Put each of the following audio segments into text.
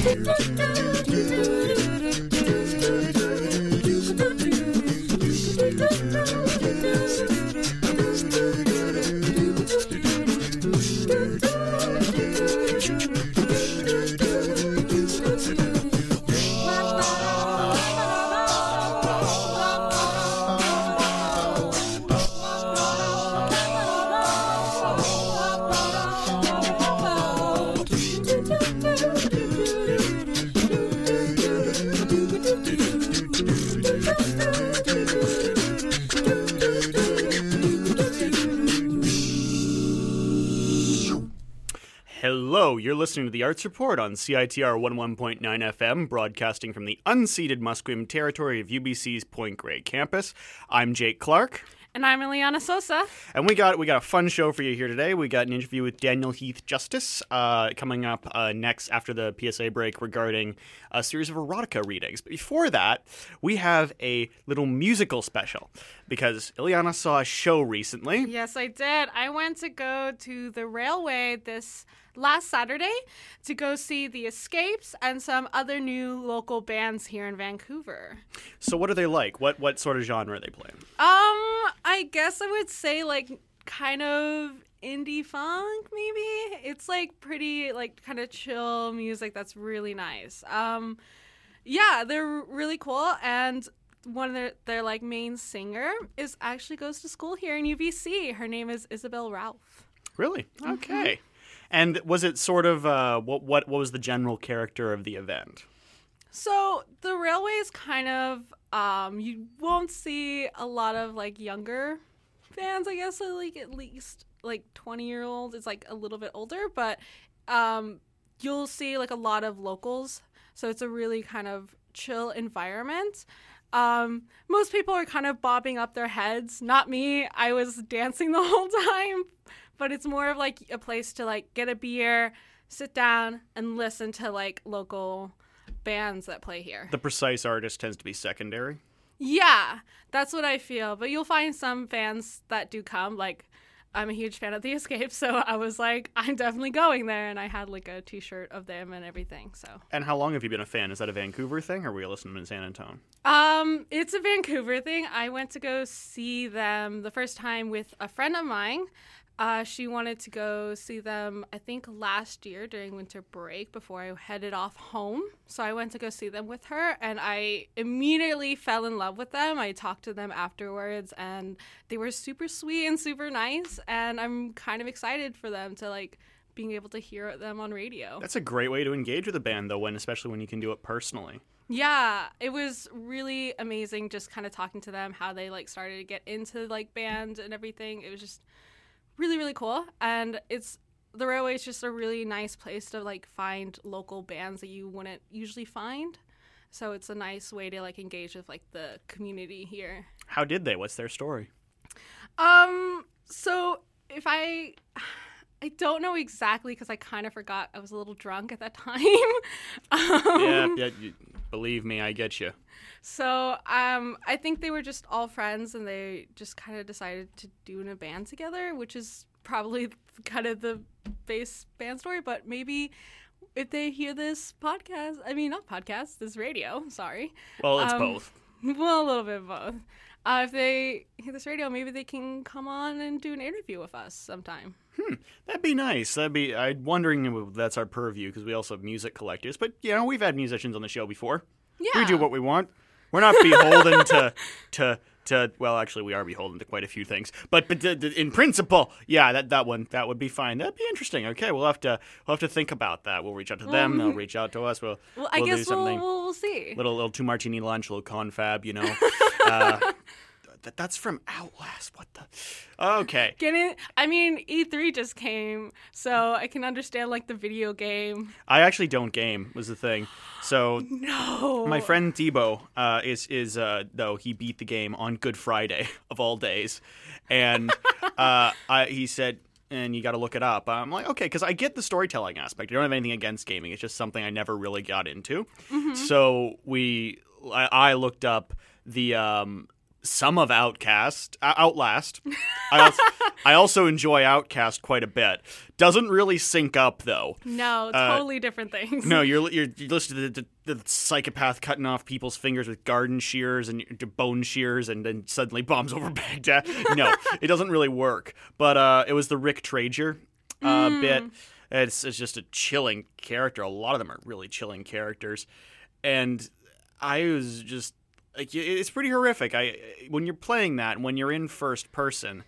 Hello, you're listening to the Arts Report on CITR 11.9 FM, broadcasting from the unceded Musqueam territory of UBC's Point Grey campus. I'm Jake Clark. And I'm Ileana Soza. And we got we got a fun show for you here today. We got an interview with Daniel Heath Justice uh, coming up uh, next after the PSA break regarding a series of erotica readings. But before that, we have a little musical special because Ileana saw a show recently. Yes, I did. I went to go to the railway this last Saturday to go see the Escapes and some other new local bands here in Vancouver. So what are they like? What what sort of genre are they playing? Um, I guess I would say like kind of indie funk maybe. It's like pretty like kind of chill music that's really nice. Um yeah, they're really cool and one of their, their like main singer is actually goes to school here in UBC. Her name is Isabel Ralph. Really? Okay. And was it sort of uh, what what what was the general character of the event? So the railway is kind of um, you won't see a lot of like younger fans, I guess, so, like at least like twenty year olds. It's like a little bit older, but um, you'll see like a lot of locals. So it's a really kind of chill environment. Um, most people are kind of bobbing up their heads. Not me. I was dancing the whole time, but it's more of like a place to like get a beer, sit down, and listen to like local bands that play here. The precise artist tends to be secondary. Yeah, that's what I feel. But you'll find some fans that do come. Like, I'm a huge fan of The Escape, so I was like, I'm definitely going there. And I had like a t shirt of them and everything. So, And how long have you been a fan? Is that a Vancouver thing, or were you listening in San Antonio? um, it's a Vancouver thing. I went to go see them the first time with a friend of mine. Uh, she wanted to go see them, I think, last year during winter break before I headed off home. So I went to go see them with her, and I immediately fell in love with them. I talked to them afterwards, and they were super sweet and super nice. And I'm kind of excited for them to like being able to hear them on radio. That's a great way to engage with a band, though, when especially when you can do it personally. Yeah, it was really amazing just kind of talking to them, how they like started to get into like band and everything. It was just really really cool and it's the railway is just a really nice place to like find local bands that you wouldn't usually find. So it's a nice way to like engage with like the community here. How did they? What's their story? Um so if I I don't know exactly because I kind of forgot I was a little drunk at that time. um, yeah, yeah. You, believe me, I get you. So um, I think they were just all friends, and they just kind of decided to do in a band together, which is probably kind of the base band story. But maybe if they hear this podcast, I mean not podcast, this radio. Sorry. Well, it's Um, both. Well, a little bit of both. Uh, if they hear this radio, maybe they can come on and do an interview with us sometime. That'd be nice. That'd be. I'm wondering if that's our purview because we also have music collectors. But you know, we've had musicians on the show before. Yeah. We do what we want. We're not beholden to to to. Well, actually, we are beholden to quite a few things. But but in principle, yeah, that that one that would be fine. That'd be interesting. Okay, we'll have to we'll have to think about that. We'll reach out to them. They'll reach out to us. We'll Well, I we'll do guess we'll, something. we'll we'll see. little little two martini lunch, little confab, you know. uh, th- that's from Outlast. What the? Okay. Get it? I mean, E3 just came, so I can understand like the video game. I actually don't game was the thing. So No. my friend Debo uh, is is uh, though he beat the game on Good Friday of all days, and uh, I, he said. And you got to look it up. I'm like, okay, because I get the storytelling aspect. I don't have anything against gaming. It's just something I never really got into. So we, I, I looked up the um, some of Outcast, uh, Outlast. I also, I also enjoy OutKast quite a bit. Doesn't really sync up though. No, Uh, totally different things. No, you're you're you listen to the, the, the psychopath cutting off people's fingers with garden shears and bone shears, and then suddenly bombs over Baghdad. No, it doesn't really work. But uh, it was the Rick Trager uh, bit. It's it's just a chilling character. A lot of them are really chilling characters, and I was just like it's pretty horrific. I when you're playing that when you're in first person,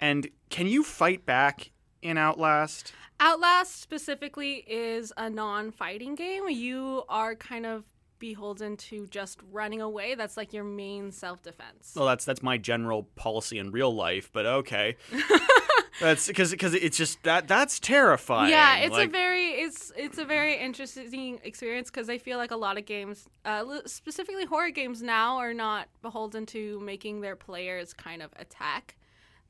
and can you fight back in Outlast? Outlast specifically is a non-fighting game. You are kind of beholden to just running away. That's like your main self-defense. Well, that's that's my general policy in real life, but okay. that's because because it's just that that's terrifying. yeah, it's Like, a very it's it's a very interesting experience because I feel like a lot of games, uh, specifically horror games now, are not beholden to making their players kind of attack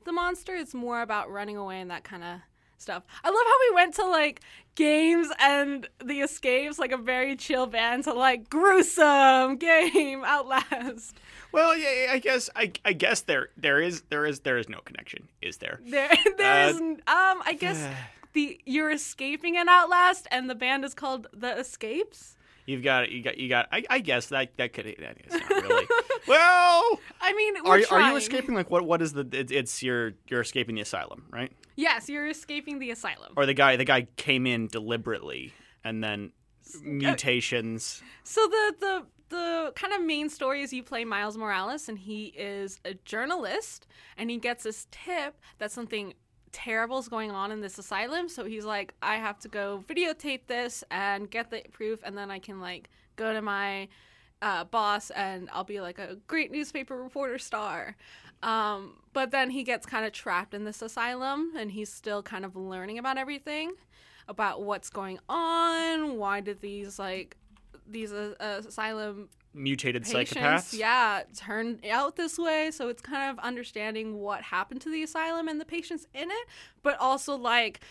the monster. It's more about running away and that kind of stuff. I love how we went to like games and the escapes, like a very chill band, to like gruesome game Outlast. well, yeah, I guess I, I guess there there is there is there is no connection, is there? There, there's Uh, um, I guess the you're escaping an Outlast, and the band is called the Escapes. You've got you got you got. I, I guess that that could that is not really. well, I mean, are you- are you escaping? Like what what is the? It's, it's you're you're escaping the asylum, right? Yes, you're escaping the asylum. Or the guy the guy came in deliberately and then mutations. So the the the kind of main story is you play Miles Morales, and he is a journalist, and he gets this tip that something terrible is going on in this asylum. So he's like, I have to go videotape this and get the proof, and then I can like go to my uh, boss, and I'll be like a great newspaper reporter star. Um, but then he gets kind of trapped in this asylum, and he's still kind of learning about everything, about what's going on. Why did these like these uh, asylum Mutated patients, psychopaths. yeah, turn out this way. So it's kind of understanding what happened to the asylum and the patients in it, but also like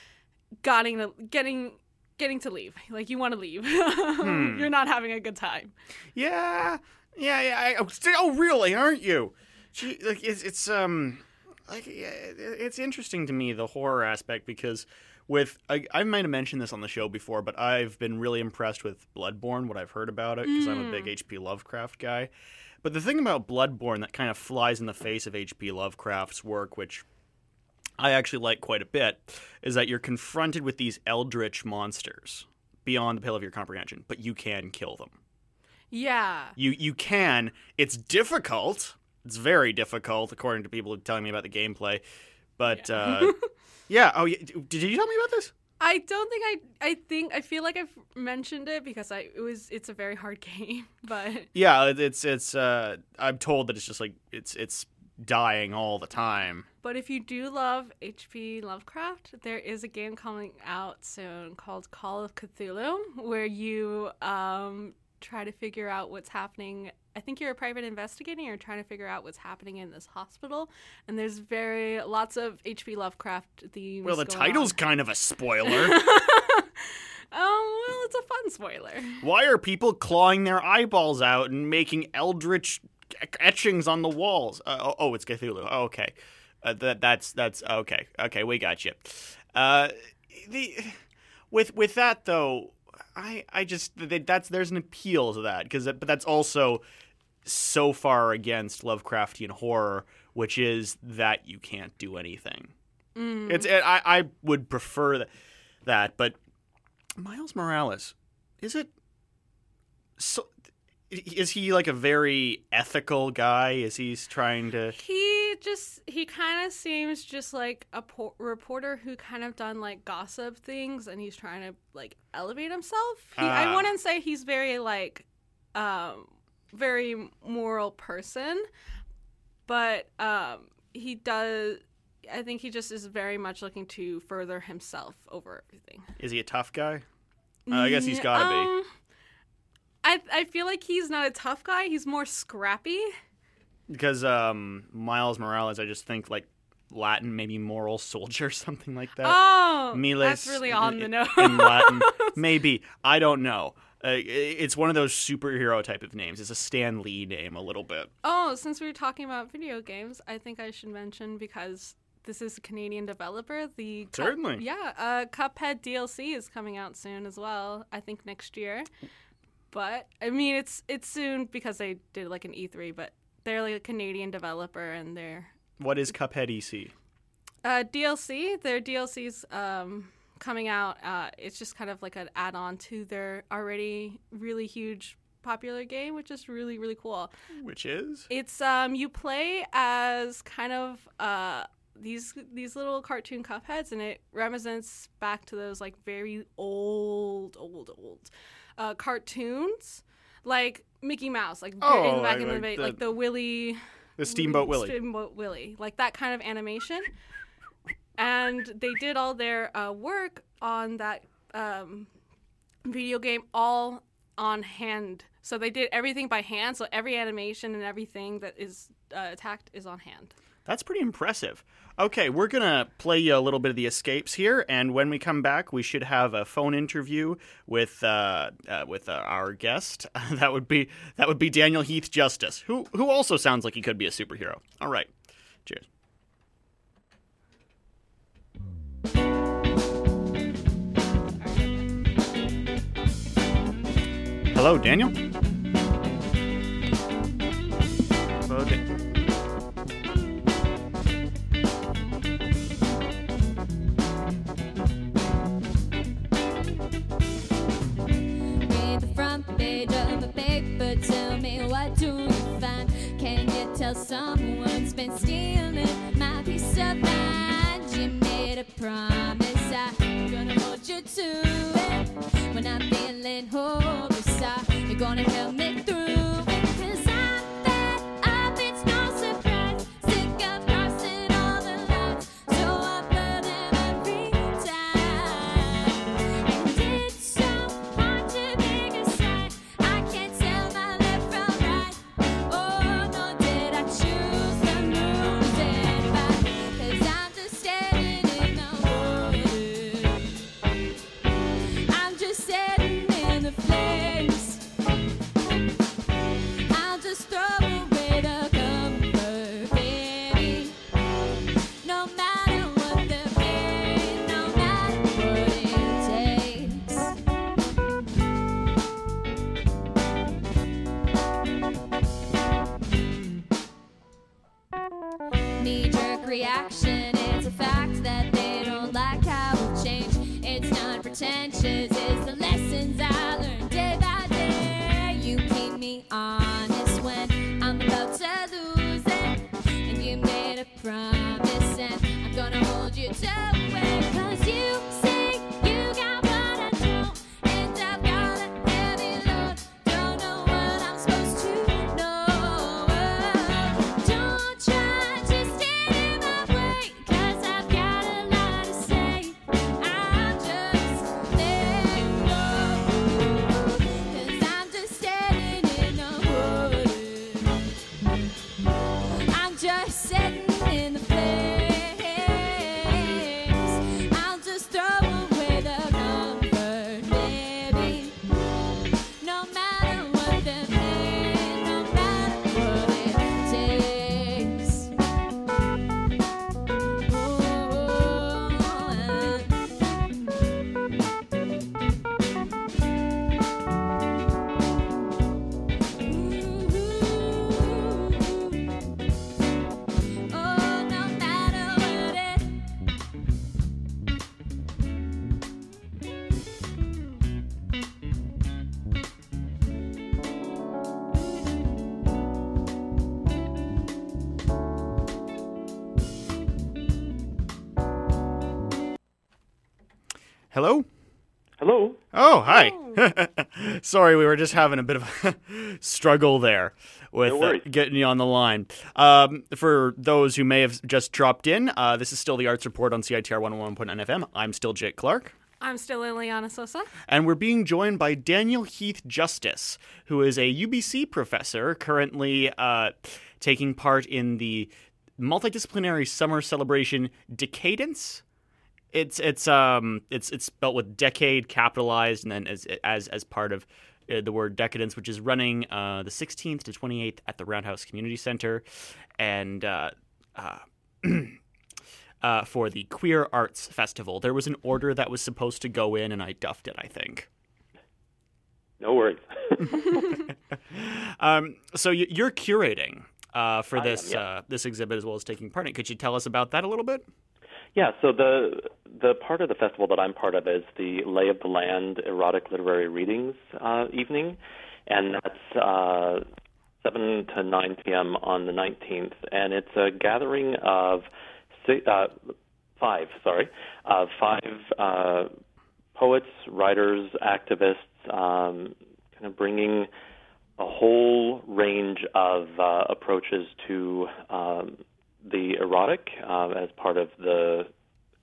getting to getting getting to leave. Like you want to leave. Hmm. You're not having a good time. Yeah, yeah, yeah. I, oh, oh, really? Aren't you? Gee, like it's it's um, like it's interesting to me the horror aspect because with I, I might have mentioned this on the show before, but I've been really impressed with Bloodborne. What I've heard about it because I'm a big H.P. Lovecraft guy. But the thing about Bloodborne that kind of flies in the face of H.P. Lovecraft's work, which I actually like quite a bit, is that you're confronted with these eldritch monsters beyond the pale of your comprehension, but you can kill them. Yeah. You you can. It's difficult. It's very difficult, according to people telling me about the gameplay. But yeah. Uh, yeah. Oh, did you tell me about this? I don't think I. I think I feel like I've mentioned it because I it was. It's a very hard game, but Yeah. It's it's. Uh, I'm told that it's just like it's it's dying all the time. But if you do love H.P. Lovecraft, there is a game coming out soon called Call of Cthulhu, where you um, try to figure out what's happening. I think you're a private investigator. You're trying to figure out what's happening in this hospital, and there's very lots of H.P. Lovecraft themes. Well, the title's on. kind of a spoiler. Oh well, it's a fun spoiler. Why are people clawing their eyeballs out and making eldritch etchings on the walls? Uh, oh, oh, it's Cthulhu. Oh, okay, uh, that that's that's okay. Okay, we got you. Uh, the with with that though, I I just th- that's there's an appeal to that because but that's also so far against Lovecraftian horror, which is that you can't do anything. Mm. It's I I would prefer that that, but Miles Morales is it so is he like a very ethical guy is he's trying to He just he kind of seems just like a po- reporter who kind of done like gossip things and he's trying to like elevate himself. He, Ah. I wouldn't say he's very like um very moral person, but um he does I think he just is very much looking to further himself over everything. is he a tough guy Uh, i guess he's gotta be Um, I I feel like he's not a tough guy. He's more scrappy. because um miles morales i just think like latin maybe moral soldier something like that oh, Miles that's really on the in, nose. in latin maybe i don't know Uh, it's one of those superhero type of names. It's a Stan Lee name a little bit. Oh, since we were talking about video games, I think I should mention because this is a Canadian developer. The Cup- Certainly. yeah, uh, Cuphead DLC is coming out soon as well. I think next year. But I mean, it's it's soon because they did like an E3. But they're like a Canadian developer, and they're What is Cuphead EC? uh, DLC. Their DLC's um, coming out. Uh, it's just kind of like an add-on to their already really huge popular game, which is really really cool. Which is? It's um you play as kind of uh these these little cartoon cupheads and it represents back to those like very old old old uh cartoons like Mickey Mouse like Oh, in, back like- in the, like day, the- like the Willy The Steamboat Willie. Steamboat Willie like that kind of animation and they did all their uh, work on that um, video game all on hand. So they did everything by hand. So every animation and everything that is uh, attacked is on hand. That's pretty impressive. Okay, we're gonna play you a little bit of the escapes here, and when we come back, we should have a phone interview with uh, uh, with uh, our guest. that would be that would be Daniel Heath Justice, who who also sounds like he could be a superhero. All right, cheers. Hello, Daniel. Dan- Tell someone's been stealing my peace of mind? You made a promise I'm gonna hold you to it. When I'm feeling hopeless, you're gonna help me Knee jerk reaction, it's a fact that they don't like how we change. It's not pretentious, it's the lessons I Oh, hi. Sorry, we were just having a bit of a struggle there with No uh, getting you on the line. Um, for those who may have just dropped in, uh, this is still the Arts Report on CITR 101.9 FM. I'm still Jake Clark. I'm still Liliana Soza. And we're being joined by Daniel Heath Justice, who is a UBC professor currently uh, taking part in the multidisciplinary summer celebration Decadence. It's it's um it's it's spelled with decade capitalized and then as as as part of uh, the word decadence, which is running uh, the 16th to 28th at the Roundhouse Community Center, and. Uh, uh, uh, for the Queer Arts Festival. There was an order that was supposed to go in, and I duffed it, I think. No worries. Um, so y- you're curating uh, for I am, this yeah. uh, this exhibit as well as taking part in it. Could you tell us about that a little bit? Yeah, so the the part of the festival that I'm part of is the Lay of the Land Erotic Literary Readings uh, evening, and that's uh, 7 to 9 p.m. on the 19th, and it's a gathering of uh, five, sorry, uh, five uh, poets, writers, activists, um, kind of bringing a whole range of uh, approaches to um, the erotic uh, as part of the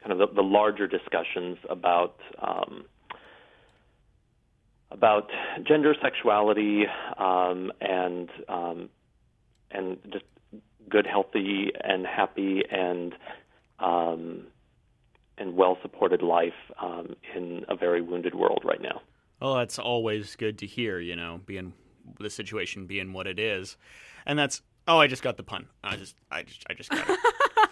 kind of the, the larger discussions about um, about gender, sexuality, um, and um, and just good, healthy, and happy, and um, and well supported life um, in a very wounded world right now. Well, that's always good to hear. You know, being the situation being what it is, and that's. Oh, I just got the pun. I just, I just, I just got it.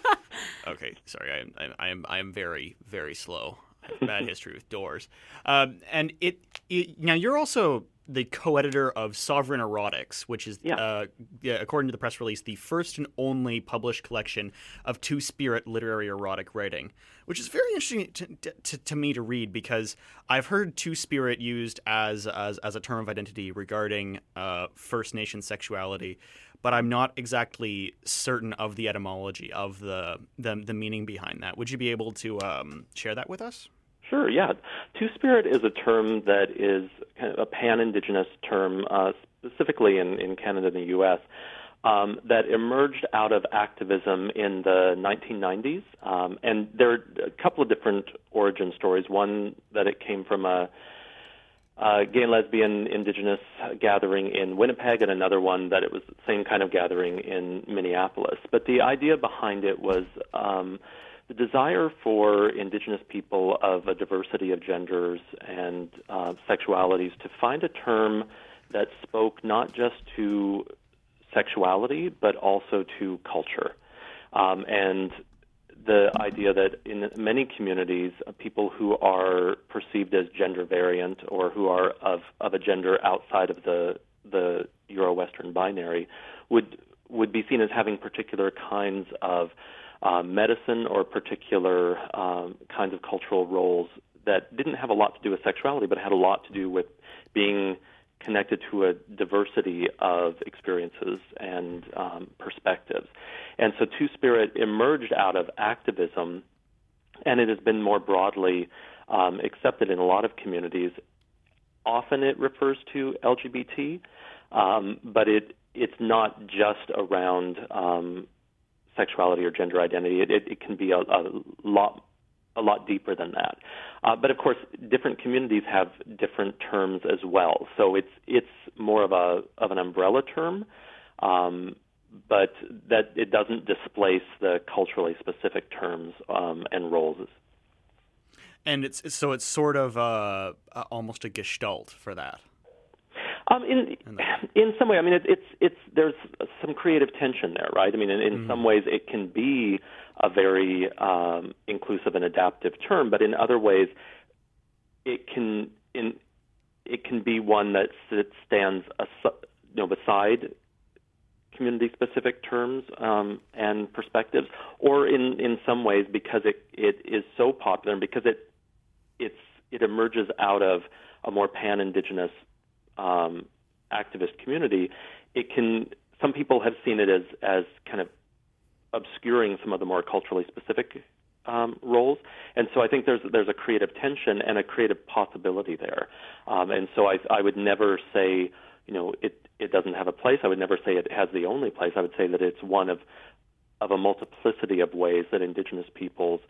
okay, sorry. I, am- I, I am, I am very, very slow. I have bad history with doors. Um, and it, it, now you're also the co-editor of Sovereign Erotics, which is, Yeah. uh, yeah, according to the press release, the first and only published collection of two-spirit literary erotic writing, which is very interesting to, to, to me to read because I've heard two-spirit used as as, as a term of identity regarding uh, First Nation sexuality, but I'm not exactly certain of the etymology of the the, the meaning behind that. Would you be able to um, share that with us? Sure, yeah. Two Spirit is a term that is kind of a pan Indigenous term, uh, specifically in, in Canada and the U.S., um, that emerged out of activism in the 1990s. Um, and there are a couple of different origin stories. One that it came from a, a gay and lesbian Indigenous gathering in Winnipeg, and another one that it was the same kind of gathering in Minneapolis. But the idea behind it was. Um, the desire for indigenous people of a diversity of genders and uh, sexualities to find a term that spoke not just to sexuality but also to culture. Um, and the idea that in many communities, uh, people who are perceived as gender variant or who are of, of a gender outside of the the Euro-Western binary would would be seen as having particular kinds of uh, medicine or particular um, kinds of cultural roles that didn't have a lot to do with sexuality, but had a lot to do with being connected to a diversity of experiences and um, perspectives. And so Two Spirit emerged out of activism, and it has been more broadly um, accepted in a lot of communities. Often it refers to LGBT, um, but it it's not just around um, sexuality or gender identity. It, it, it can be a, a lot a lot deeper than that. Uh, but of course, different communities have different terms as well. So it's it's more of a of an umbrella term, um, but that it doesn't displace the culturally specific terms um, and roles. And it's so it's sort of uh, uh, almost a gestalt for that. Um, in in some way, I mean, it, it's it's there's some creative tension there, right? I mean, in, in some ways, it can be a very um, inclusive and adaptive term, but in other ways, it can in it can be one that stands you know beside community-specific terms um, and perspectives, or in in some ways because it it is so popular and because it it's it emerges out of a more pan-indigenous um, activist community, it can. Some people have seen it as as kind of obscuring some of the more culturally specific um, roles, and so I think there's there's a creative tension and a creative possibility there, um, and so I I would never say you know it it doesn't have a place. I would never say it has the only place. I would say that it's one of of a multiplicity of ways that Indigenous peoples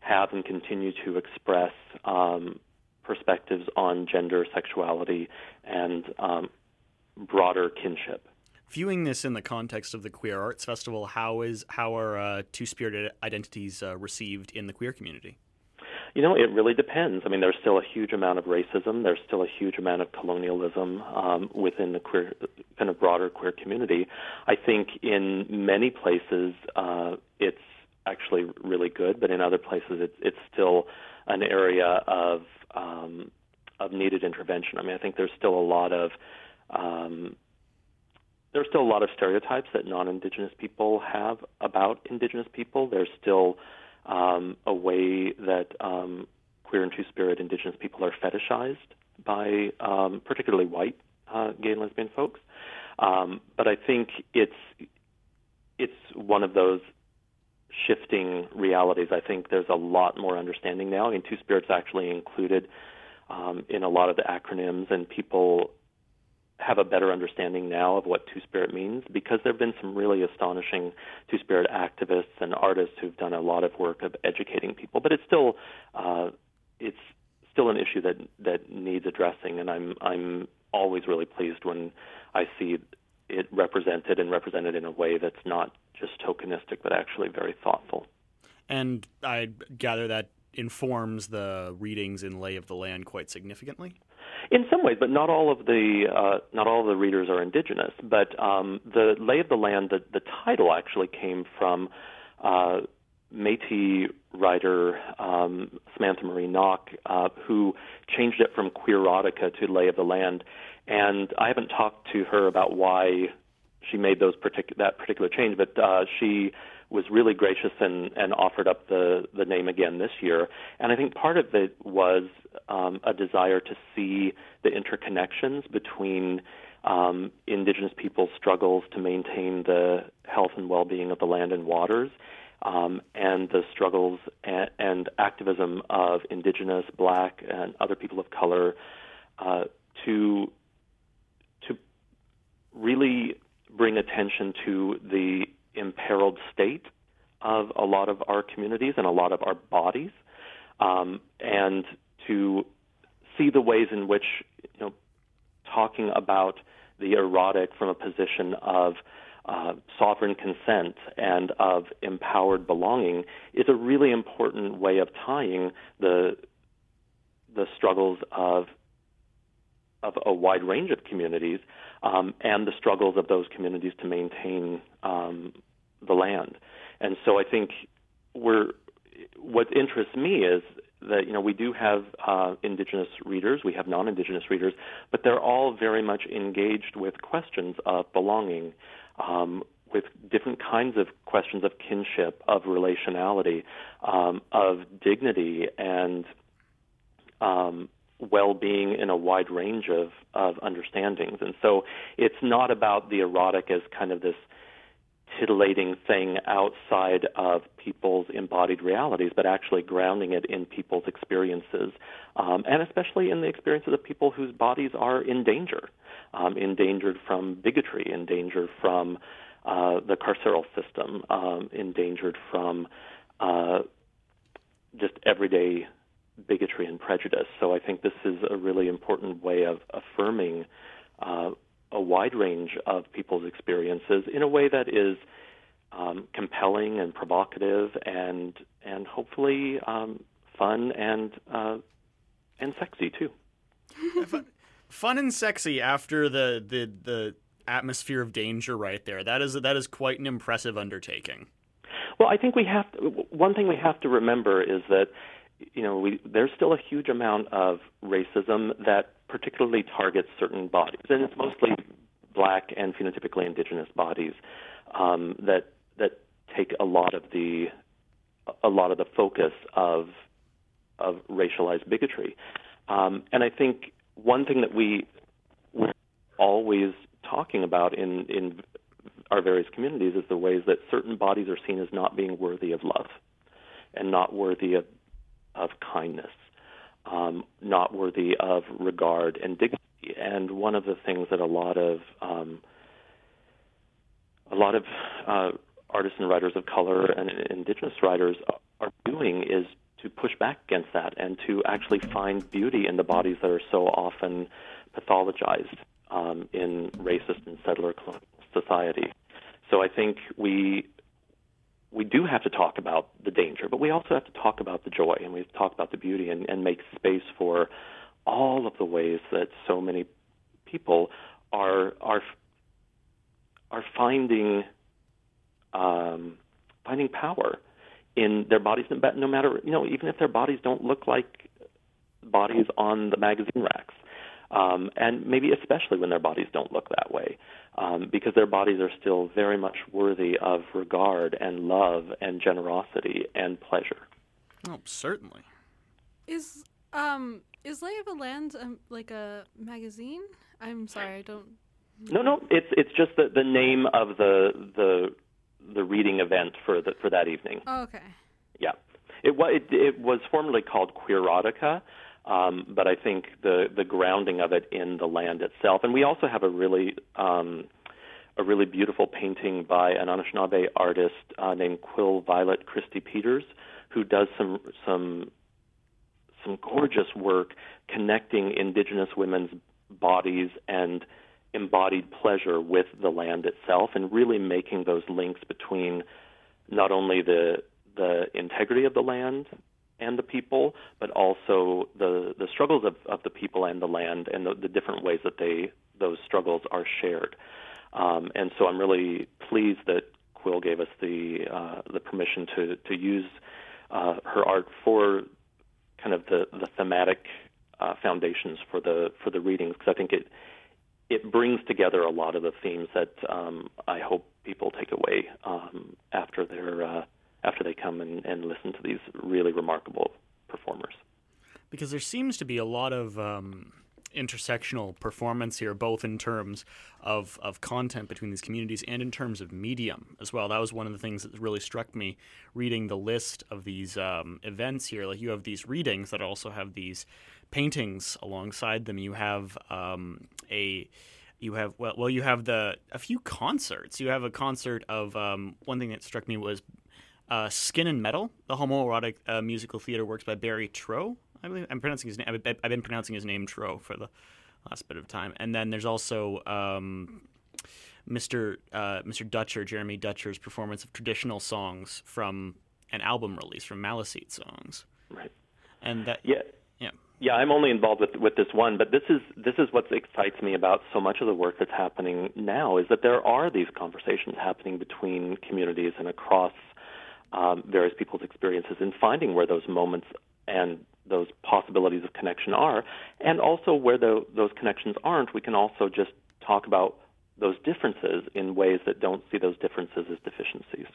have and continue to express um, perspectives on gender, sexuality, and um, broader kinship. Viewing this in the context of the Queer Arts Festival, how is how are uh, two spirited identities uh, received in the queer community? You know, it really depends. I mean, there's still a huge amount of racism. There's still a huge amount of colonialism um, within the queer, kind of broader queer community. I think in many places uh, it's actually really good, but in other places it's it's still an area of um, of needed intervention. I mean, I think there's still a lot of um, there's still a lot of stereotypes that non-indigenous people have about indigenous people. There's still um, a way that um, queer and two-spirit indigenous people are fetishized by um, particularly white uh, gay and lesbian folks. Um, but I think it's it's one of those shifting realities. I think there's a lot more understanding now. I mean, Two Spirits actually included um, in a lot of the acronyms, and people have a better understanding now of what Two Spirit means because there have been some really astonishing Two Spirit activists and artists who've done a lot of work of educating people. But it's still uh, it's still an issue that that needs addressing, and I'm I'm always really pleased when I see it represented and represented in a way that's not just tokenistic, but actually very thoughtful. And I gather that informs the readings in Lay of the Land quite significantly. In some ways, but not all of the uh, not all of the readers are indigenous. But um, the Lay of the Land, the, the title actually came from uh, Métis writer um, Samantha Marie Nock, uh, who changed it from Queerotica to Lay of the Land. And I haven't talked to her about why she made those partic- that particular change, but uh, she was really gracious and, and offered up the, the name again this year. And I think part of it was um, a desire to see the interconnections between um, Indigenous people's struggles to maintain the health and well-being of the land and waters, um, and the struggles and, and, activism of Indigenous, Black, and other people of color uh, to really bring attention to the imperiled state of a lot of our communities and a lot of our bodies, um, and to see the ways in which you know talking about the erotic from a position of uh, sovereign consent and of empowered belonging is a really important way of tying the the struggles of of a wide range of communities um, and the struggles of those communities to maintain um, the land. And so I think we're what interests me is that you know we do have uh, indigenous readers, we have non-indigenous readers, but they're all very much engaged with questions of belonging, um, with different kinds of questions of kinship, of relationality, um, of dignity, and um, well-being in a wide range of, of understandings. And so it's not about the erotic as kind of this titillating thing outside of people's embodied realities, but actually grounding it in people's experiences, um, and especially in the experiences of people whose bodies are in danger, um, endangered from bigotry, endangered from uh, the carceral system, um, endangered from uh, just everyday bigotry and prejudice. So I think this is a really important way of affirming uh, a wide range of people's experiences in a way that is um, compelling and provocative and and hopefully um, fun and uh, and sexy too. fun, fun and sexy after the, the the atmosphere of danger right there. That is that is quite an impressive undertaking. Well, I think we have to, one thing we have to remember is that you know, we, there's still a huge amount of racism that particularly targets certain bodies, and it's mostly black and phenotypically indigenous bodies um, that that take a lot of the a lot of the focus of of racialized bigotry. Um, and I think one thing that we we're always talking about in in our various communities is the ways that certain bodies are seen as not being worthy of love and not worthy of of kindness, um, not worthy of regard and dignity. And one of the things that a lot of um, a lot of uh, artists and writers of color and indigenous writers are doing is to push back against that and to actually find beauty in the bodies that are so often pathologized um, in racist and settler society. So I think we we do have to talk about the danger, but we also have to talk about the joy and we talk about the beauty and, and make space for all of the ways that so many people are are are finding um, finding power in their bodies, no matter you know even if their bodies don't look like bodies on the magazine racks um, and maybe especially when their bodies don't look that way, um, because their bodies are still very much worthy of regard and love and generosity and pleasure. Oh, certainly. Is um is Lay of the Land um, like a magazine? I'm sorry, I don't. No, no, it's it's just the the name of the the the reading event for the for that evening. Oh, okay. Yeah, it was it, it was formerly called Queerotica, um, but I think the the grounding of it in the land itself, and we also have a really um, a really beautiful painting by an Anishinaabe artist uh, named Quill Violet Christie Peters, who does some some some gorgeous work connecting Indigenous women's bodies and embodied pleasure with the land itself, and really making those links between not only the the integrity of the land and the people, but also the the struggles of, of the people and the land, and the, the different ways that they those struggles are shared. Um, and so I'm really pleased that Quill gave us the uh, the permission to to use uh, her art for kind of the the thematic uh, foundations for the for the readings because I think it it brings together a lot of the themes that um, I hope people take away um, after their uh, after they come and, and listen to these really remarkable performers. Because there seems to be a lot of um, intersectional performance here, both in terms of, of content between these communities and in terms of medium as well. That was one of the things that really struck me reading the list of these um, events here. Like you have these readings that also have these paintings alongside them. You have um, a you have well, well, you have the a few concerts. You have a concert of um, one thing that struck me was uh, Skin and Metal, the homoerotic uh, musical theater works by Barry Trow. I believe I'm pronouncing his name. I've been pronouncing his name Trow for the last bit of time. And then there's also um, Mr. Uh, Mr. Dutcher, Jeremy Dutcher's performance of traditional songs from an album release from Maliseet songs. Right. And that yeah. Yeah. Yeah, I'm only involved with with this one, but this is this is what excites me about so much of the work that's happening now is that there are these conversations happening between communities and across um, various people's experiences in finding where those moments and those possibilities of connection are, and also where the, those connections aren't, we can also just talk about those differences in ways that don't see those differences as deficiencies.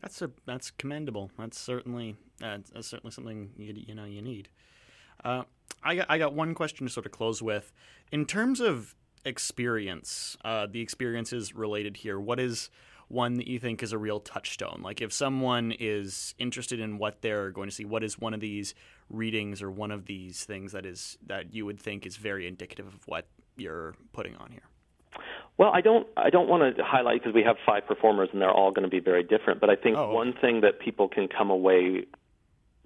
That's a that's commendable. That's certainly uh, that's certainly something you, you know you need. Uh, I got I got one question to sort of close with. In terms of experience, uh, the experiences related here. What is one that you think is a real touchstone? Like if someone is interested in what they're going to see, what is one of these readings or one of these things that is that you would think is very indicative of what you're putting on here? Well, I don't I don't want to highlight because we have five performers and they're all going to be very different, but I think oh. one thing that people can come away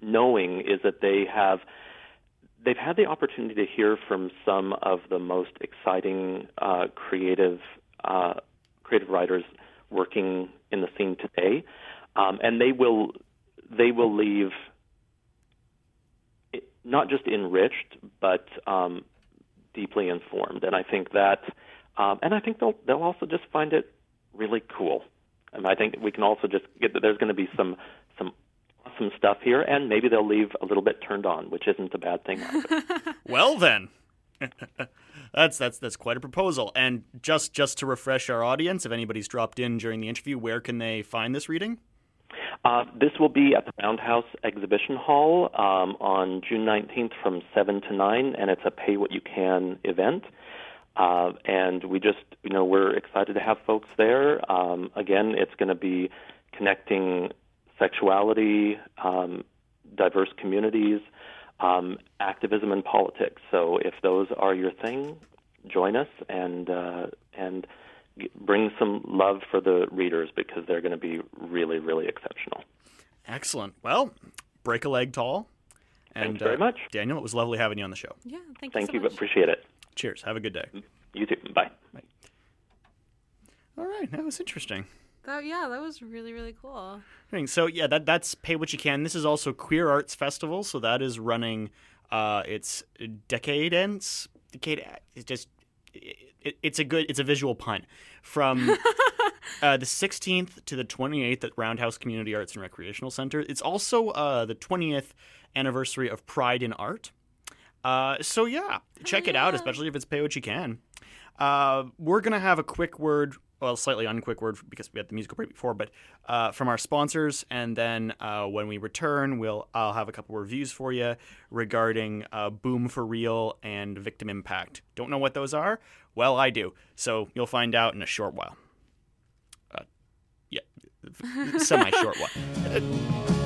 knowing is that they have they've had the opportunity to hear from some of the most exciting uh, creative uh, creative writers working in the scene today, um, and they will they will leave not just enriched but um, deeply informed. And I think that, um, and I think they'll they'll also just find it really cool. And I think we can also just get that there's going to be some some awesome stuff here, and maybe they'll leave a little bit turned on, which isn't a bad thing. well then. That's that's that's quite a proposal. And just just to refresh our audience, if anybody's dropped in during the interview, where can they find this reading? Uh, this will be at the Roundhouse Exhibition Hall um, on June 19th from 7 to 9, and it's a pay what you can event. Uh, and we just, you know, we're excited to have folks there. Um, again, it's going to be connecting sexuality, um, diverse communities, um, activism and politics. So if those are your thing, join us and uh, and bring some love for the readers because they're going to be really, really exceptional. Excellent. Well, break a leg tall. And, Thanks very uh, much. Daniel, it was lovely having you on the show. Yeah, thank you. Thank so you. Much. Appreciate it. Cheers. Have a good day. You too. Bye. Bye. All right. That was interesting. That yeah, that was really really cool. So yeah, that that's pay what you can. This is also Queer Arts Festival, so that is running. Uh, it's decade ends. Decade. It's just. It, it's a good. It's a visual pun from uh, the 16th to the 28th at Roundhouse Community Arts and Recreational Center. It's also uh, the 20th anniversary of Pride in Art. Uh, so yeah, check it out, especially if it's pay what you can. Uh, we're gonna have a quick word, well, slightly unquick word because we had the musical break before, but uh, from our sponsors, and then uh, when we return, we'll I'll have a couple reviews for you regarding uh, Boom for Real and Victim Impact. Don't know what those are? Well, I do. So you'll find out in a short while. Uh, yeah, semi short while.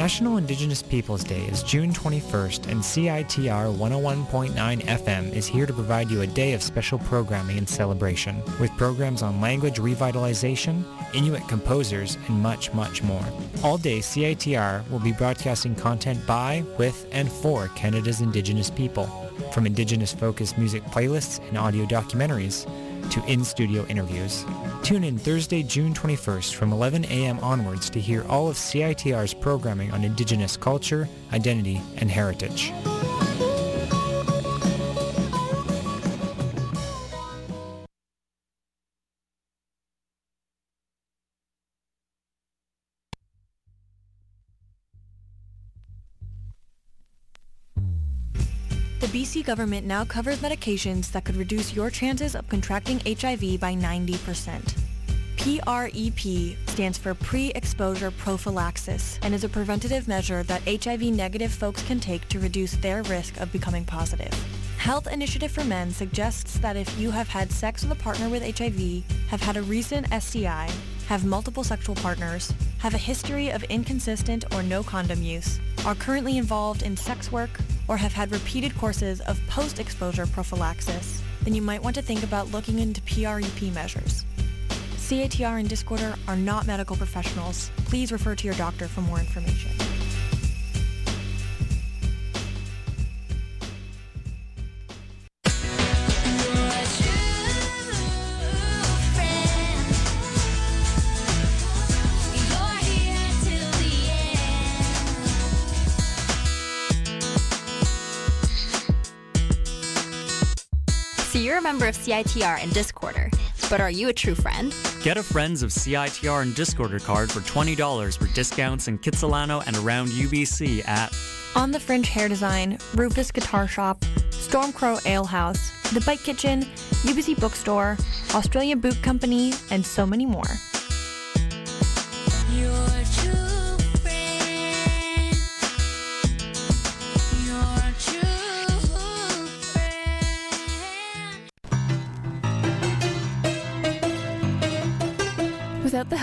National Indigenous Peoples Day is June 21st and CITR 101.9 FM is here to provide you a day of special programming and celebration with programs on language revitalization, Inuit composers, and much, much more. All day CITR will be broadcasting content by, with, and for Canada's Indigenous people, from Indigenous-focused music playlists and audio documentaries to in-studio interviews. Tune in Thursday, June 21st from 11 a.m. onwards to hear all of CITR's programming on Indigenous culture, identity, and heritage. Government now covers medications that could reduce your chances of contracting HIV by 90%. PREP stands for pre-exposure prophylaxis and is a preventative measure that HIV-negative folks can take to reduce their risk of becoming positive. Health Initiative for Men suggests that if you have had sex with a partner with HIV, have had a recent STI, have multiple sexual partners, have a history of inconsistent or no condom use, are currently involved in sex work, or have had repeated courses of post-exposure prophylaxis, then you might want to think about looking into PREP measures. CITR and Discorder are not medical professionals. Please refer to your doctor for more information. A member of CITR and Discorder, but are you a true friend? Get a Friends of CITR and Discorder card for $20 for discounts in Kitsilano and around UBC at On the Fringe Hair Design, Rufus Guitar Shop, Stormcrow Ale House, The Bike Kitchen, UBC Bookstore, Australia Boot Company, and so many more.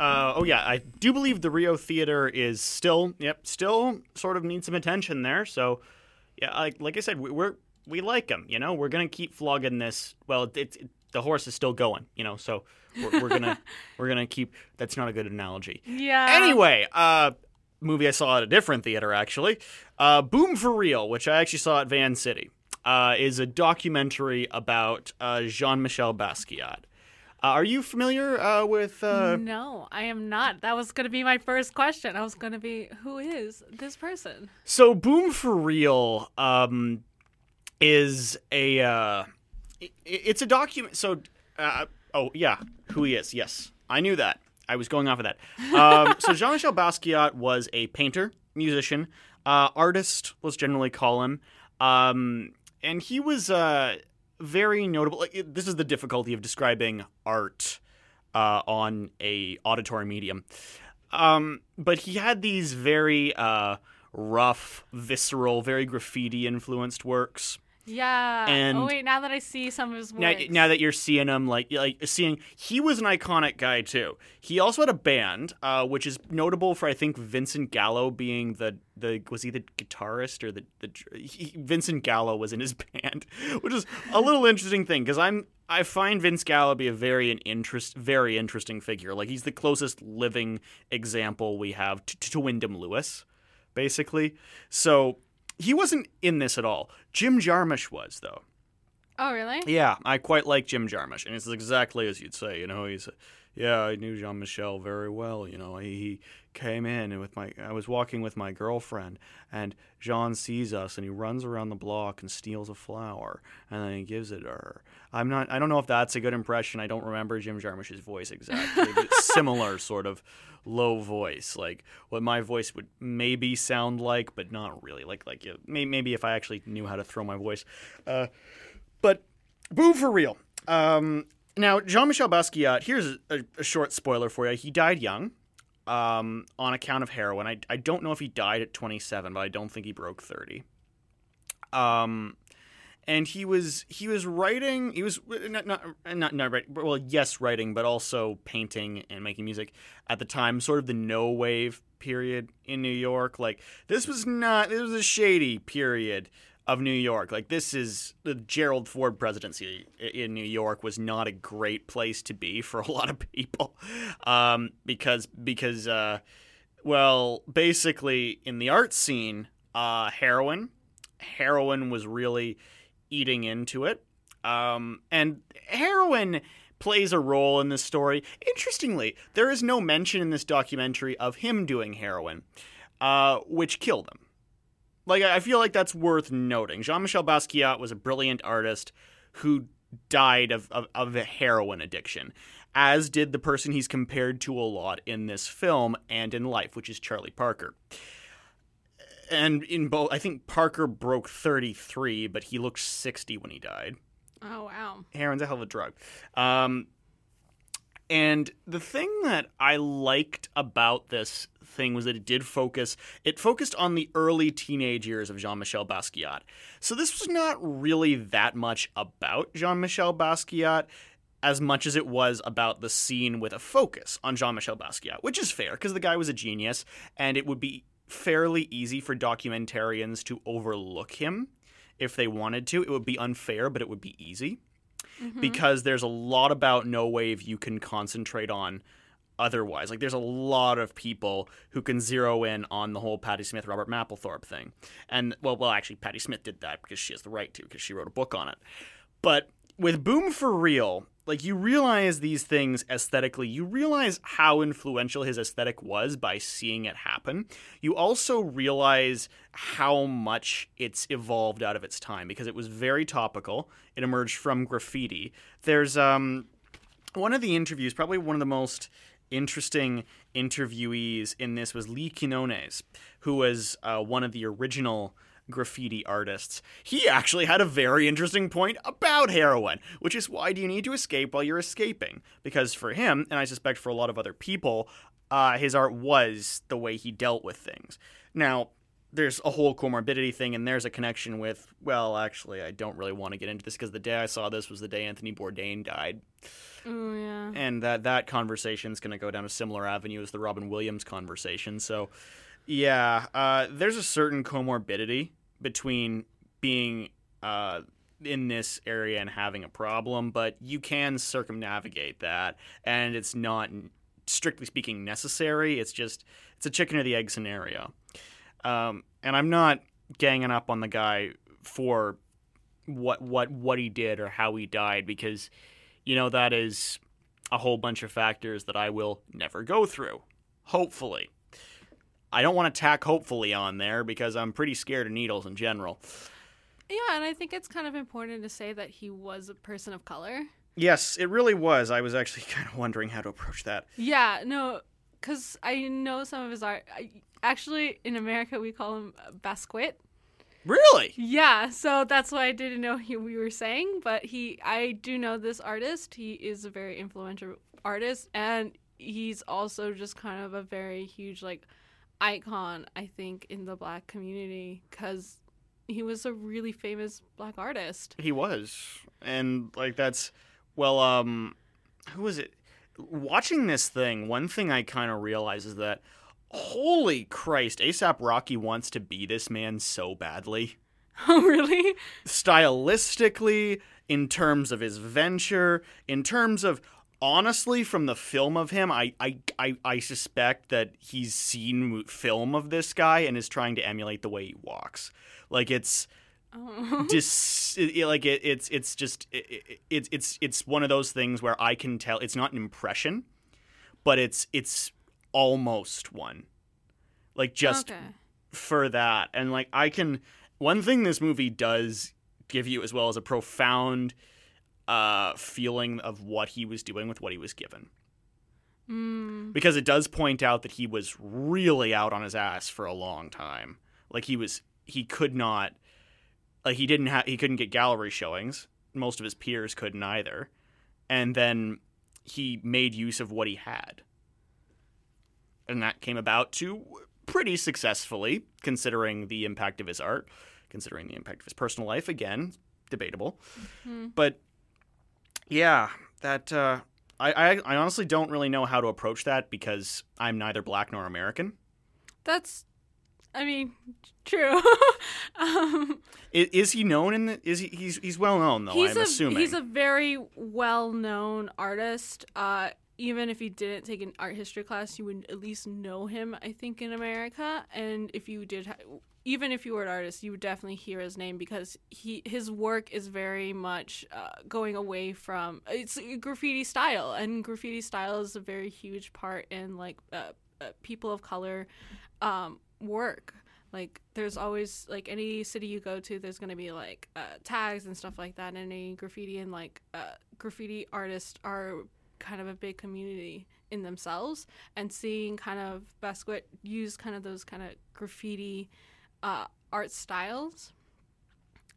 Uh, oh yeah, I do believe the Rio Theater is still, yep, still sort of needs some attention there. So, yeah, like like I said, we, we're we like them. You know, we're gonna keep flogging this. Well, it's it, the horse is still going. You know, so we're, we're gonna we're gonna keep. That's not a good analogy. Yeah. Anyway, uh, movie I saw at a different theater actually. Uh, Boom for Real, which I actually saw at Vancity, uh, is a documentary about uh, Jean Michel Basquiat. Uh, are you familiar uh, with? Uh, no, I am not. That was going to be my first question. I was going to be, who is this person? So, Boom for Real um, is a. Uh, i- it's a document. So, uh, oh yeah, who he is? Yes, I knew that. I was going off of that. Um, so, Jean Michel Basquiat was a painter, musician, uh, artist. Let's generally call him, um, and he was uh, very notable. Like, it- this is the difficulty of describing art uh, on a auditory medium. Um, but he had these very uh, rough, visceral, very graffiti influenced works. Yeah. And- oh wait, now that I see some of his Now, works. now that you're seeing him, like like seeing, he was an iconic guy too. He also had a band, uh, which is notable for I think Vincent Gallo being the the was he the guitarist or the the he, Vincent Gallo was in his band, which is a little interesting thing because I'm I find Vince Gallo be a very an interest very interesting figure. Like he's the closest living example we have to, to Wyndham Lewis, basically. So. He wasn't in this at all. Jim Jarmusch was, though. oh really? Yeah, I quite like Jim Jarmusch, and it's exactly as you'd say. You know, he's, yeah, I knew Jean Michel very well. You know, he, he came in and with my, I was walking with my girlfriend, and Jean sees us, and he runs around the block and steals a flower, and then he gives it to her. I'm not, I don't know if that's a good impression. I don't remember Jim Jarmusch's voice exactly, but similar sort of low voice, like what my voice would maybe sound like, but not really. Like, like maybe if I actually knew how to throw my voice. Uh, but Boo for real. Um, now, Jean Michel Basquiat, here's a, a short spoiler for you. He died young um, on account of heroin. I, I don't know if he died at 27, but I don't think he broke 30. Um, and he was he was writing he was not not not, not right, well yes writing but also painting and making music at the time sort of the no wave period in New York like this was not this was a shady period of New York like this is the Gerald Ford presidency in New York was not a great place to be for a lot of people um, because because uh, well basically in the art scene uh, heroin heroin was really eating into it. Um, and heroin plays a role in this story. Interestingly, there is no mention in this documentary of him doing heroin, uh, which killed him. Like, I feel like that's worth noting. Jean Michel Basquiat was a brilliant artist who died of, of, of a heroin addiction, as did the person he's compared to a lot in this film and in life, which is Charlie Parker and in both, I think Parker broke 33, but he looked 60 when he died. Oh wow. Heroin's a hell of a drug. Um, and the thing that I liked about this thing was that it did focus, it focused on the early teenage years of Jean Michel Basquiat. So this was not really that much about Jean Michel Basquiat as much as it was about the scene with a focus on Jean Michel Basquiat, which is fair because the guy was a genius and it would be fairly easy for documentarians to overlook him if they wanted to. It would be unfair, but it would be easy mm-hmm. because there's a lot about No Wave you can concentrate on otherwise. Like there's a lot of people who can zero in on the whole Patti Smith Robert Mapplethorpe thing. And well well actually Patti Smith did that because she has the right to because she wrote a book on it. But with Boom for Real, like you realize these things aesthetically, you realize how influential his aesthetic was by seeing it happen. You also realize how much it's evolved out of its time because it was very topical. It emerged from graffiti. There's um one of the interviews, probably one of the most interesting interviewees in this was Lee Quinones, who was uh, one of the original graffiti artists. He actually had a very interesting point about heroin, which is why do you need to escape while you're escaping? Because for him, and I suspect for a lot of other people, uh, his art was the way he dealt with things. Now, there's a whole comorbidity thing, and there's a connection with, well, actually, I don't really want to get into this because the day I saw this was the day Anthony Bourdain died Oh yeah. and that that conversation is going to go down a similar avenue as the Robin Williams conversation. So, yeah, uh, there's a certain comorbidity between being uh, in this area and having a problem, but you can circumnavigate that, and it's not strictly speaking necessary. It's just it's a chicken or the egg scenario. Um, and I'm not ganging up on the guy for what what what he did or how he died because you know that is a whole bunch of factors that I will never go through. Hopefully. I don't want to tack hopefully on there because I'm pretty scared of needles in general. Yeah, and I think it's kind of important to say that he was a person of color. Yes, it really was. I was actually kind of wondering how to approach that. Yeah, no, because I know some of his art. I, actually, in America, we call him Basquiat. Really? Yeah, so that's why I didn't know he, we were saying, but he, I do know this artist. He is a very influential artist, and he's also just kind of a very huge like icon, I think, in the black community because he was a really famous black artist. He was, and like that's well, um, who was it? Watching this thing, one thing I kind of realize is that holy Christ, ASAP Rocky wants to be this man so badly. Oh, really? stylistically, in terms of his venture, in terms of honestly from the film of him, I I, I, I suspect that he's seen film of this guy and is trying to emulate the way he walks. Like it's Oh. dis it, like it, it's it's just it, it, it's it's it's one of those things where I can tell it's not an impression, but it's it's almost one. Like just okay. for that. And like I can one thing this movie does give you as well as a profound uh feeling of what he was doing with what he was given. Mm. Because it does point out that he was really out on his ass for a long time. Like he was he could not like he didn't have he couldn't get gallery showings. Most of his peers couldn't either. And then he made use of what he had. And that came about to pretty successfully, considering the impact of his art, considering the impact of his personal life. Again, debatable. But yeah, that uh, I, I I honestly don't really know how to approach that because I'm neither black nor American. That's, I mean, true. um, Is, is he known in the? Is he? He's he's well known though. he's I'm a assuming. he's a very well known artist. Uh, even if you didn't take an art history class, you would at least know him. I think in America, and if you did, even if you were an artist, you would definitely hear his name because he his work is very much uh, going away from it's graffiti style, and graffiti style is a very huge part in like uh, uh, people of color um, work. Like there's always like any city you go to, there's gonna be like uh, tags and stuff like that. And any graffiti and like uh, graffiti artists are kind of a big community in themselves. And seeing kind of Basquiat use kind of those kind of graffiti uh, art styles,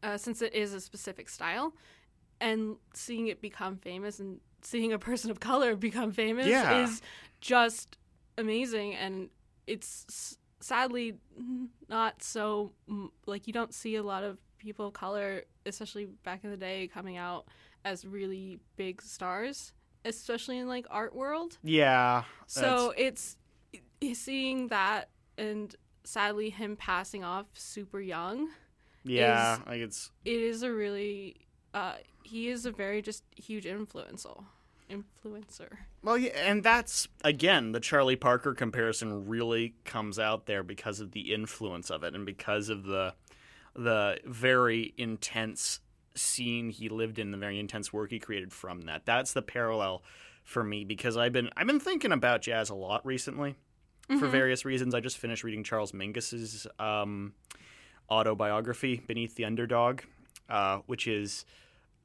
uh, since it is a specific style, and seeing it become famous and seeing a person of color become famous Yeah. is just amazing and it's s- sadly not so like you don't see a lot of people of color especially back in the day coming out as really big stars especially in like art world yeah. so it's seeing that and sadly him passing off super young yeah, is- like it's it is a really uh he is a very just huge influential influencer Well, yeah, and that's again the Charlie Parker comparison really comes out there because of the influence of it and because of the the very intense scene he lived in, the very intense work he created from that. That's the parallel for me because I've been I've been thinking about jazz a lot recently for various reasons. I just finished reading Charles Mingus's um, autobiography, Beneath the Underdog, uh, which is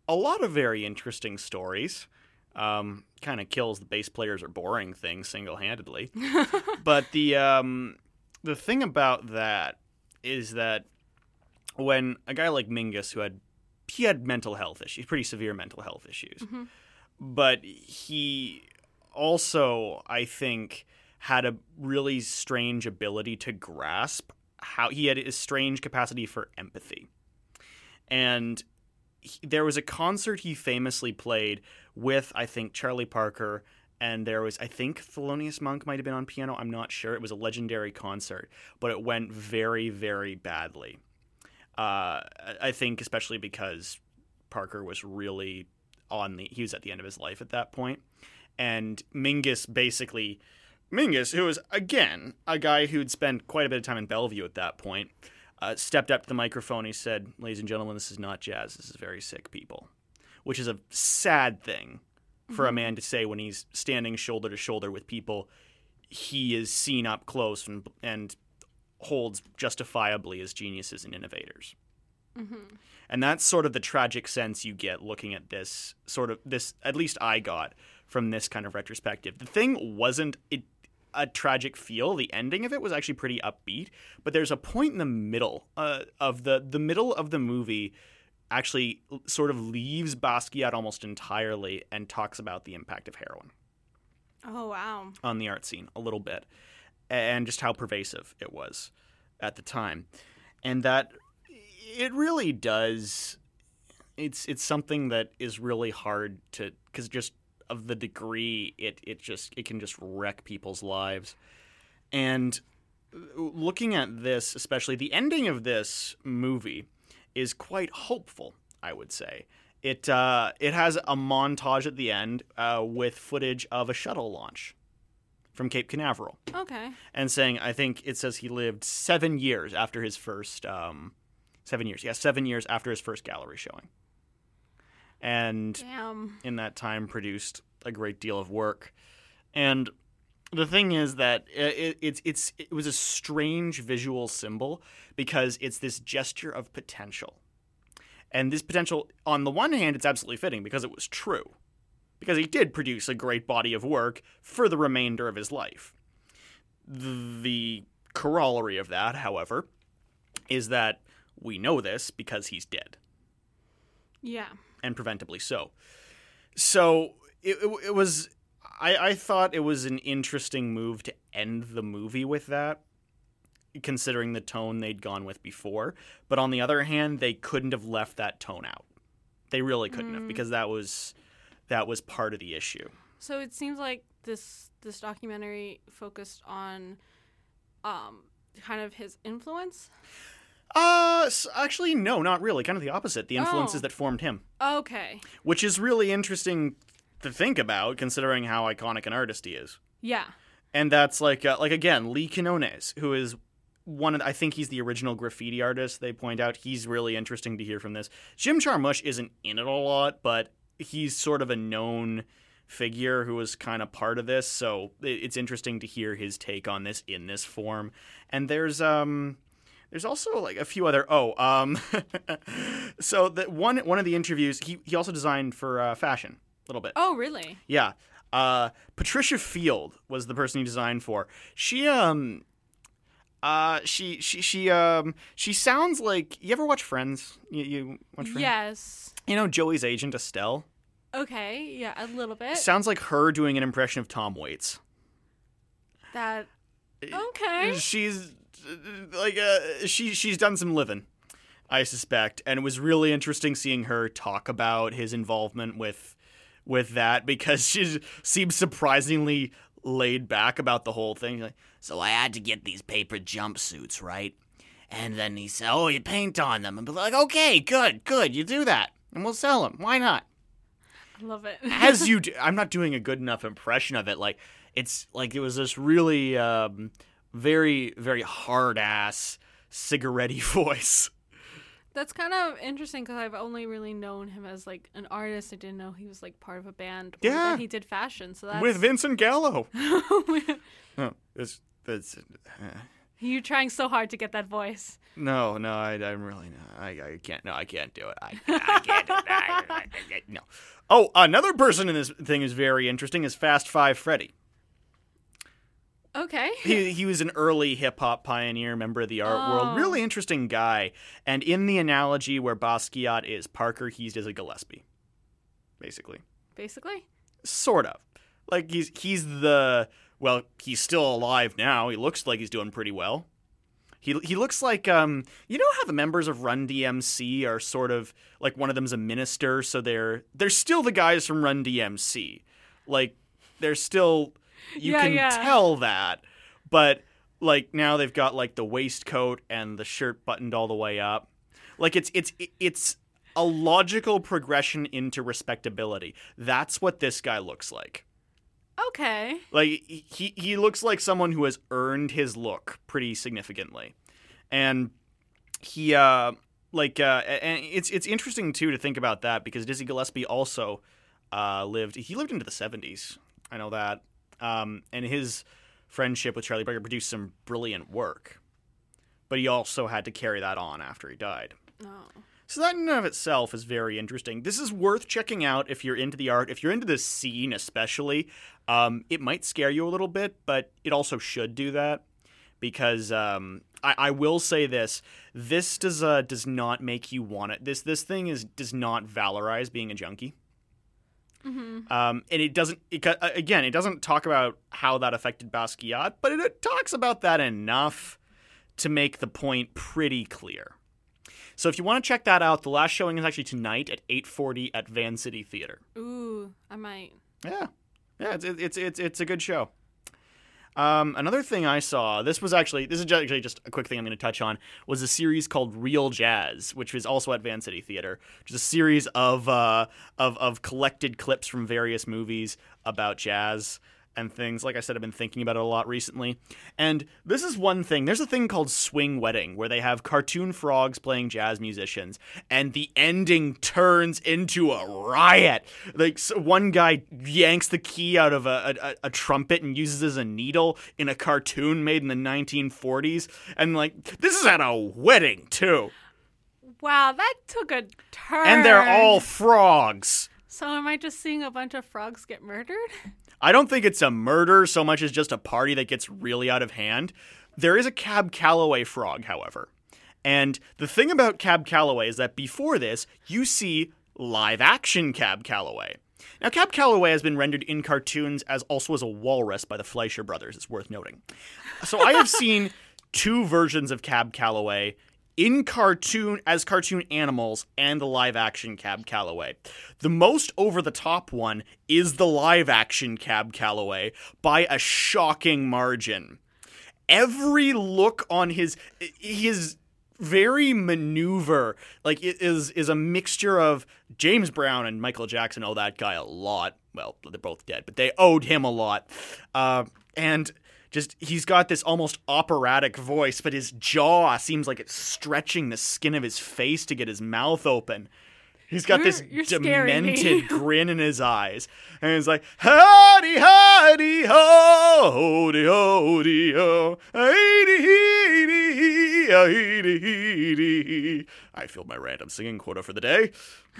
a lot of very interesting stories. Um, kind of kills the bass players are boring thing single handedly. but the um, the thing about that is that when a guy like Mingus, who had he had mental health issues, pretty severe mental health issues, mm-hmm. but he also, I think, had a really strange ability to grasp how he had a strange capacity for empathy. And he, there was a concert he famously played with, I think, Charlie Parker, and there was, I think, Thelonious Monk might have been on piano. I'm not sure. It was a legendary concert, but it went very, very badly. Uh, I- think, especially because Parker was really on the, he was at the end of his life at that point, and Mingus basically. Mingus, who was again a guy who'd spent quite a bit of time in Bellevue at that point, uh, stepped up to the microphone. He said, "Ladies and gentlemen, this is not jazz. This is very sick people," which is a sad thing for a man to say when he's standing shoulder to shoulder with people he is seen up close and and holds justifiably as geniuses and innovators. And that's sort of the tragic sense you get looking at this sort of this at least I got from this kind of retrospective. The thing wasn't it a tragic feel. The ending of it was actually pretty upbeat, but there's a point in the middle uh, of the the middle of the movie actually sort of leaves Basquiat almost entirely and talks about the impact of heroin oh wow on the art scene a little bit. And just how pervasive it was at the time, and that it really does. It's it's something that is really hard to because just of the degree it it just it can just wreck people's lives, and looking at this, especially the ending of this movie, is quite hopeful. I would say it uh, it has a montage at the end uh, with footage of a shuttle launch from Cape Canaveral, Okay. and saying I think it says he lived seven years after his first um, seven years, yeah, seven years after his first gallery showing, and Damn. in that time produced a great deal of work. And the thing is that it, it's it's it was a strange visual symbol because it's this gesture of potential. And this potential on the one hand it's absolutely fitting because it was true. Because he did produce a great body of work for the remainder of his life. The, corollary of that, however, is that we know this because he's dead Yeah. and preventably so. So it, it, it was. I, I thought it was an interesting move to end the movie with that, considering the tone they'd gone with before. But on the other hand, they couldn't have left that tone out. They really couldn't have mm. because that was that was part of the issue. So it seems like this this documentary focused on um kind of his influence. Uh, actually, no, not really. Kind of the opposite. The influences Oh. that formed him, Okay. which is really interesting to think about, considering how iconic an artist he is. Yeah. and that's like uh, like again Lee Quinones, who is one of I think he's the original graffiti artist. They point out he's really interesting to hear from this. Jim Jarmusch isn't in it a lot, but he's sort of a known figure who was kind of part of this, so it's interesting to hear his take on this in this form. And there's um there's also like a few other oh um so that one one of the interviews he he also designed for uh, fashion a little bit. Oh, really? Yeah. Uh, Patricia Field was the person he designed for. She um uh she she she um she sounds like you ever watch Friends? You, you watch Friends? Yes. You know Joey's agent Estelle? Okay. Yeah, a little bit. Sounds like her doing an impression of Tom Waits. that. Okay. She's like uh, she she's done some living, I suspect, and it was really interesting seeing her talk about his involvement with with that because she seems surprisingly laid back about the whole thing. Like, So I had to get these paper jumpsuits, right? And then he said, "Oh, you paint on them." And be like, okay, good, good, you do that, and we'll sell them. Why not? I love it. As you, do, I'm not doing a good enough impression of it. Like it's like it was this really um, very very hard ass cigarette voice. That's kind of interesting because I've only really known him as like an artist. I didn't know he was like part of a band. or Yeah. that he did fashion. So that's with Vincent Gallo. Oh, it's, it's, uh, you trying so hard to get that voice. no, no, I, I'm really not. I, I can't. No, I can't do it. I, I can't do it. I, I, I- no. Oh, another person in this thing is very interesting. Is Fab Five Freddy. Okay. He, he was an early hip hop pioneer, member of the art Oh. world. Really interesting guy. And in the analogy where Basquiat is Parker, he's as a Gillespie, basically. Basically. sort of like he's he's the well he's still alive now he looks like he's doing pretty well he he looks like um you know how the members of Run DMC are sort of like one of them's a minister so they're they're still the guys from Run DMC like they're still you Yeah, can yeah. tell that but like now they've got like the waistcoat and the shirt buttoned all the way up like it's it's it's a logical progression into respectability. That's what this guy looks like. Okay. Like he he looks like someone who has earned his look pretty significantly. And he uh like uh and it's it's interesting too to think about that because Dizzy Gillespie also uh lived he lived into the 70s. I know that. Um and his friendship with Charlie Parker produced some brilliant work. But he also had to carry that on after he died. No. So that in and of itself is very interesting. This is worth checking out if you're into the art, if you're into the scene especially. Um, it might scare you a little bit, but it also should do that because um, I, I will say this: this does uh, does not make you want it. This this thing is does not valorize being a junkie. Mm-hmm. Um, and it doesn't, it, again, it doesn't talk about how that affected Basquiat, but it, it talks about that enough to make the point pretty clear. So if you want to check that out, the last showing is actually tonight at 8:40 at Vancity Theater. Ooh, I might. Yeah, yeah, it's it's it's it's a good show. Um, another thing I saw, this was actually this is actually just a quick thing I'm going to touch on, was a series called Real Jazz, which was also at Vancity Theater, which is a series of uh, of of collected clips from various movies about jazz and things. Like I said, I've been thinking about it a lot recently. And this is one thing. There's a thing called Swing Wedding, where they have cartoon frogs playing jazz musicians, and the ending turns into a riot. Like so one guy yanks the key out of a, a, a trumpet and uses it as a needle in a cartoon made in the 1940s, and like this is at a wedding too, Wow, that took a turn. and they're all frogs. So am I just seeing a bunch of frogs get murdered? I don't think it's a murder so much as just a party that gets really out of hand. There is a Cab Calloway frog, however. And the thing about Cab Calloway is that before this, you see live action Cab Calloway. Now, Cab Calloway has been rendered in cartoons as also as a walrus by the Fleischer brothers, it's worth noting. So I have seen two versions of Cab Calloway in cartoon as cartoon animals and the live action Cab Calloway. The most over the top one is the live action Cab Calloway by a shocking margin. Every look on his his very maneuver like it is is a mixture of James Brown and Michael Jackson owe that guy a lot. Well, they're both dead, but they owed him a lot. Uh, and just he's got this almost operatic voice, but his jaw seems like it's stretching the skin of his face to get his mouth open. He's got this You're- you're demented grin in his eyes, and he's like, "Howdy, howdy, ho, howdy, howdy, ho, I feel my random singing quota for the day.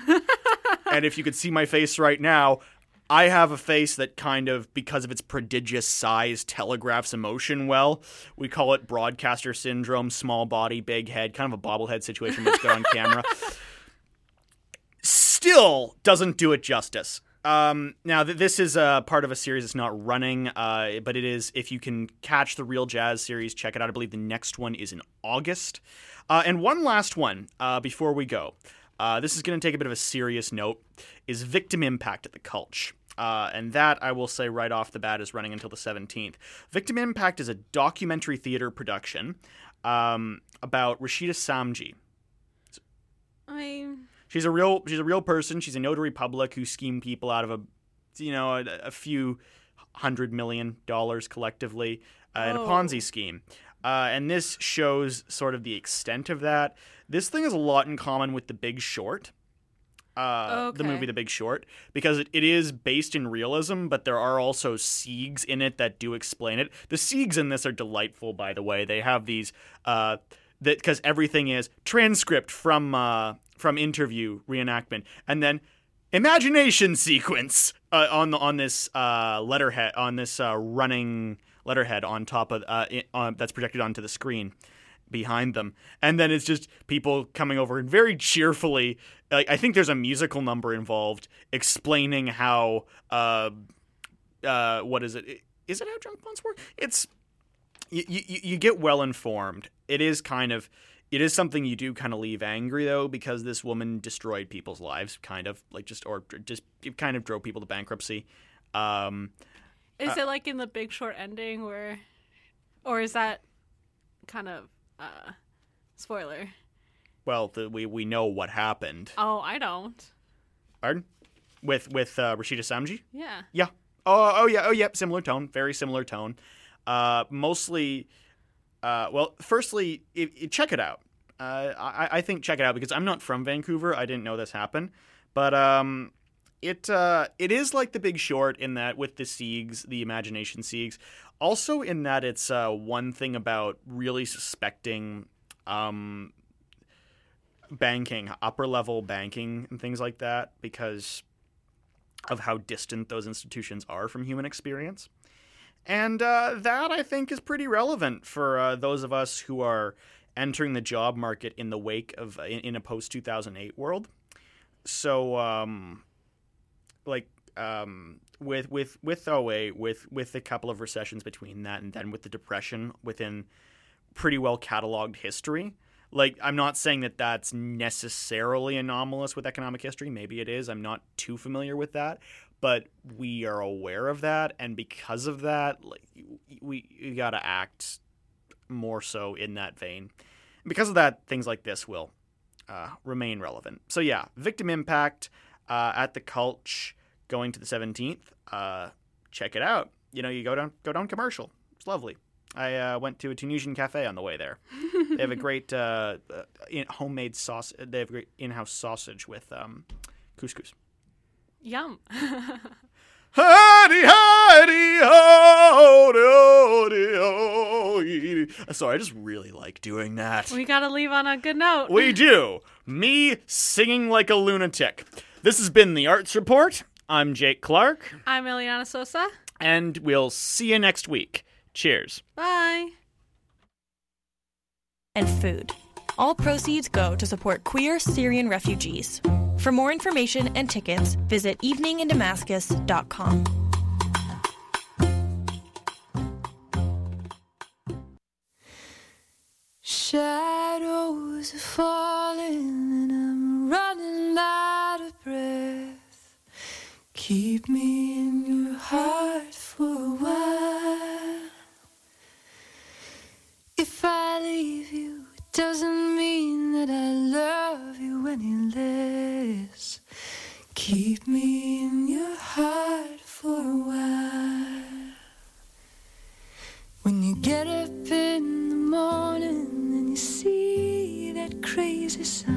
and if you could see my face right now, I have a face that kind of, because of its prodigious size, telegraphs emotion well. We call it broadcaster syndrome, small body, big head, kind of a bobblehead situation that's good on camera. Still doesn't do it justice. Um, now, th- this is a part of a series that's not running, uh, but it is. If you can catch the Real Jazz series, check it out. I believe the next one is in August. Uh, and one last one uh, before we go. Uh, this is going to take a bit of a serious note. Is Victim Impact at the Cultch? Uh, and that I will say right off the bat is running until the 17th. Victim Impact is a documentary theater production um, about Rashida Samji. I She's a real she's a real person. She's a notary public who schemed people out of a you know a, a few hundred million dollars collectively uh, in a Oh. Ponzi scheme. Uh, and this shows sort of the extent of that. This thing has a lot in common with The Big Short. Uh, The movie The Big Short, because it, it is based in realism, but there are also siegs in it that do explain it. The siegs in this are delightful, by the way. They have these uh, that because everything is transcript from uh, from interview reenactment, and then imagination sequence uh, on the on this uh, letterhead on this uh, running letterhead on top of uh, i- uh, that's projected onto the screen behind them. And then it's just people coming over and very cheerfully like i think there's a musical number involved explaining how uh uh what is it? Is it how drunk punts work? It's you, you, you get well informed. It is kind of it is something you do kind of leave angry though because this woman destroyed people's lives kind of like just or just kind of drove people to bankruptcy. Um is it like in the Big Short ending where, or is that kind of uh spoiler? well the, we we know what happened Oh, I don't. Pardon? with with uh, Rashida Samji Yeah. Yeah. Oh, oh yeah. Oh, yep. Similar tone. Very similar tone. Uh, mostly. Uh, well, firstly, i i- check it out. Uh, I, I think check it out because I'm not from Vancouver. I didn't know this happened, but um, it uh, it is like The Big Short in that with the siegs, the imagination siegs. Also in that it's uh, one thing about really suspecting um, banking, upper level banking, and things like that because of how distant those institutions are from human experience. And uh, that, I think, is pretty relevant for uh, those of us who are entering the job market in the wake of in, in a post 2008 world. So, um, like, um, with with with 08, with with a couple of recessions between that, and then with the depression within pretty well cataloged history. Like, I'm not saying that that's necessarily anomalous with economic history. Maybe it is. I'm not too familiar with that, but we are aware of that, and because of that, like, we, we got to act more so in that vein. Because of that, things like this will uh, remain relevant. So yeah, victim impact uh, at the Cultch going to the 17th. Uh, check it out. You know, you go down go down commercial. It's lovely. I uh, went to a Tunisian cafe on the way there. they have a great uh, uh, in- homemade sauce. They have great in-house sausage with um, couscous. Yum. Hidey, hidey, ho, do, do. Sorry, I just really like doing that. we gotta leave on a good note. We do. Me singing like a lunatic. This has been the Arts Report. I'm Jake Clark, I'm Ileana Soza. and we'll see you next week. Cheers. Bye. and food. All proceeds go to support queer Syrian refugees. For more information and tickets, visit eveningindamascus.com. Shadows are falling Keep me in your heart for a while. If I leave you, it doesn't mean that I love you any less. Keep me in your heart for a while. When you get up in the morning and you see that crazy sun,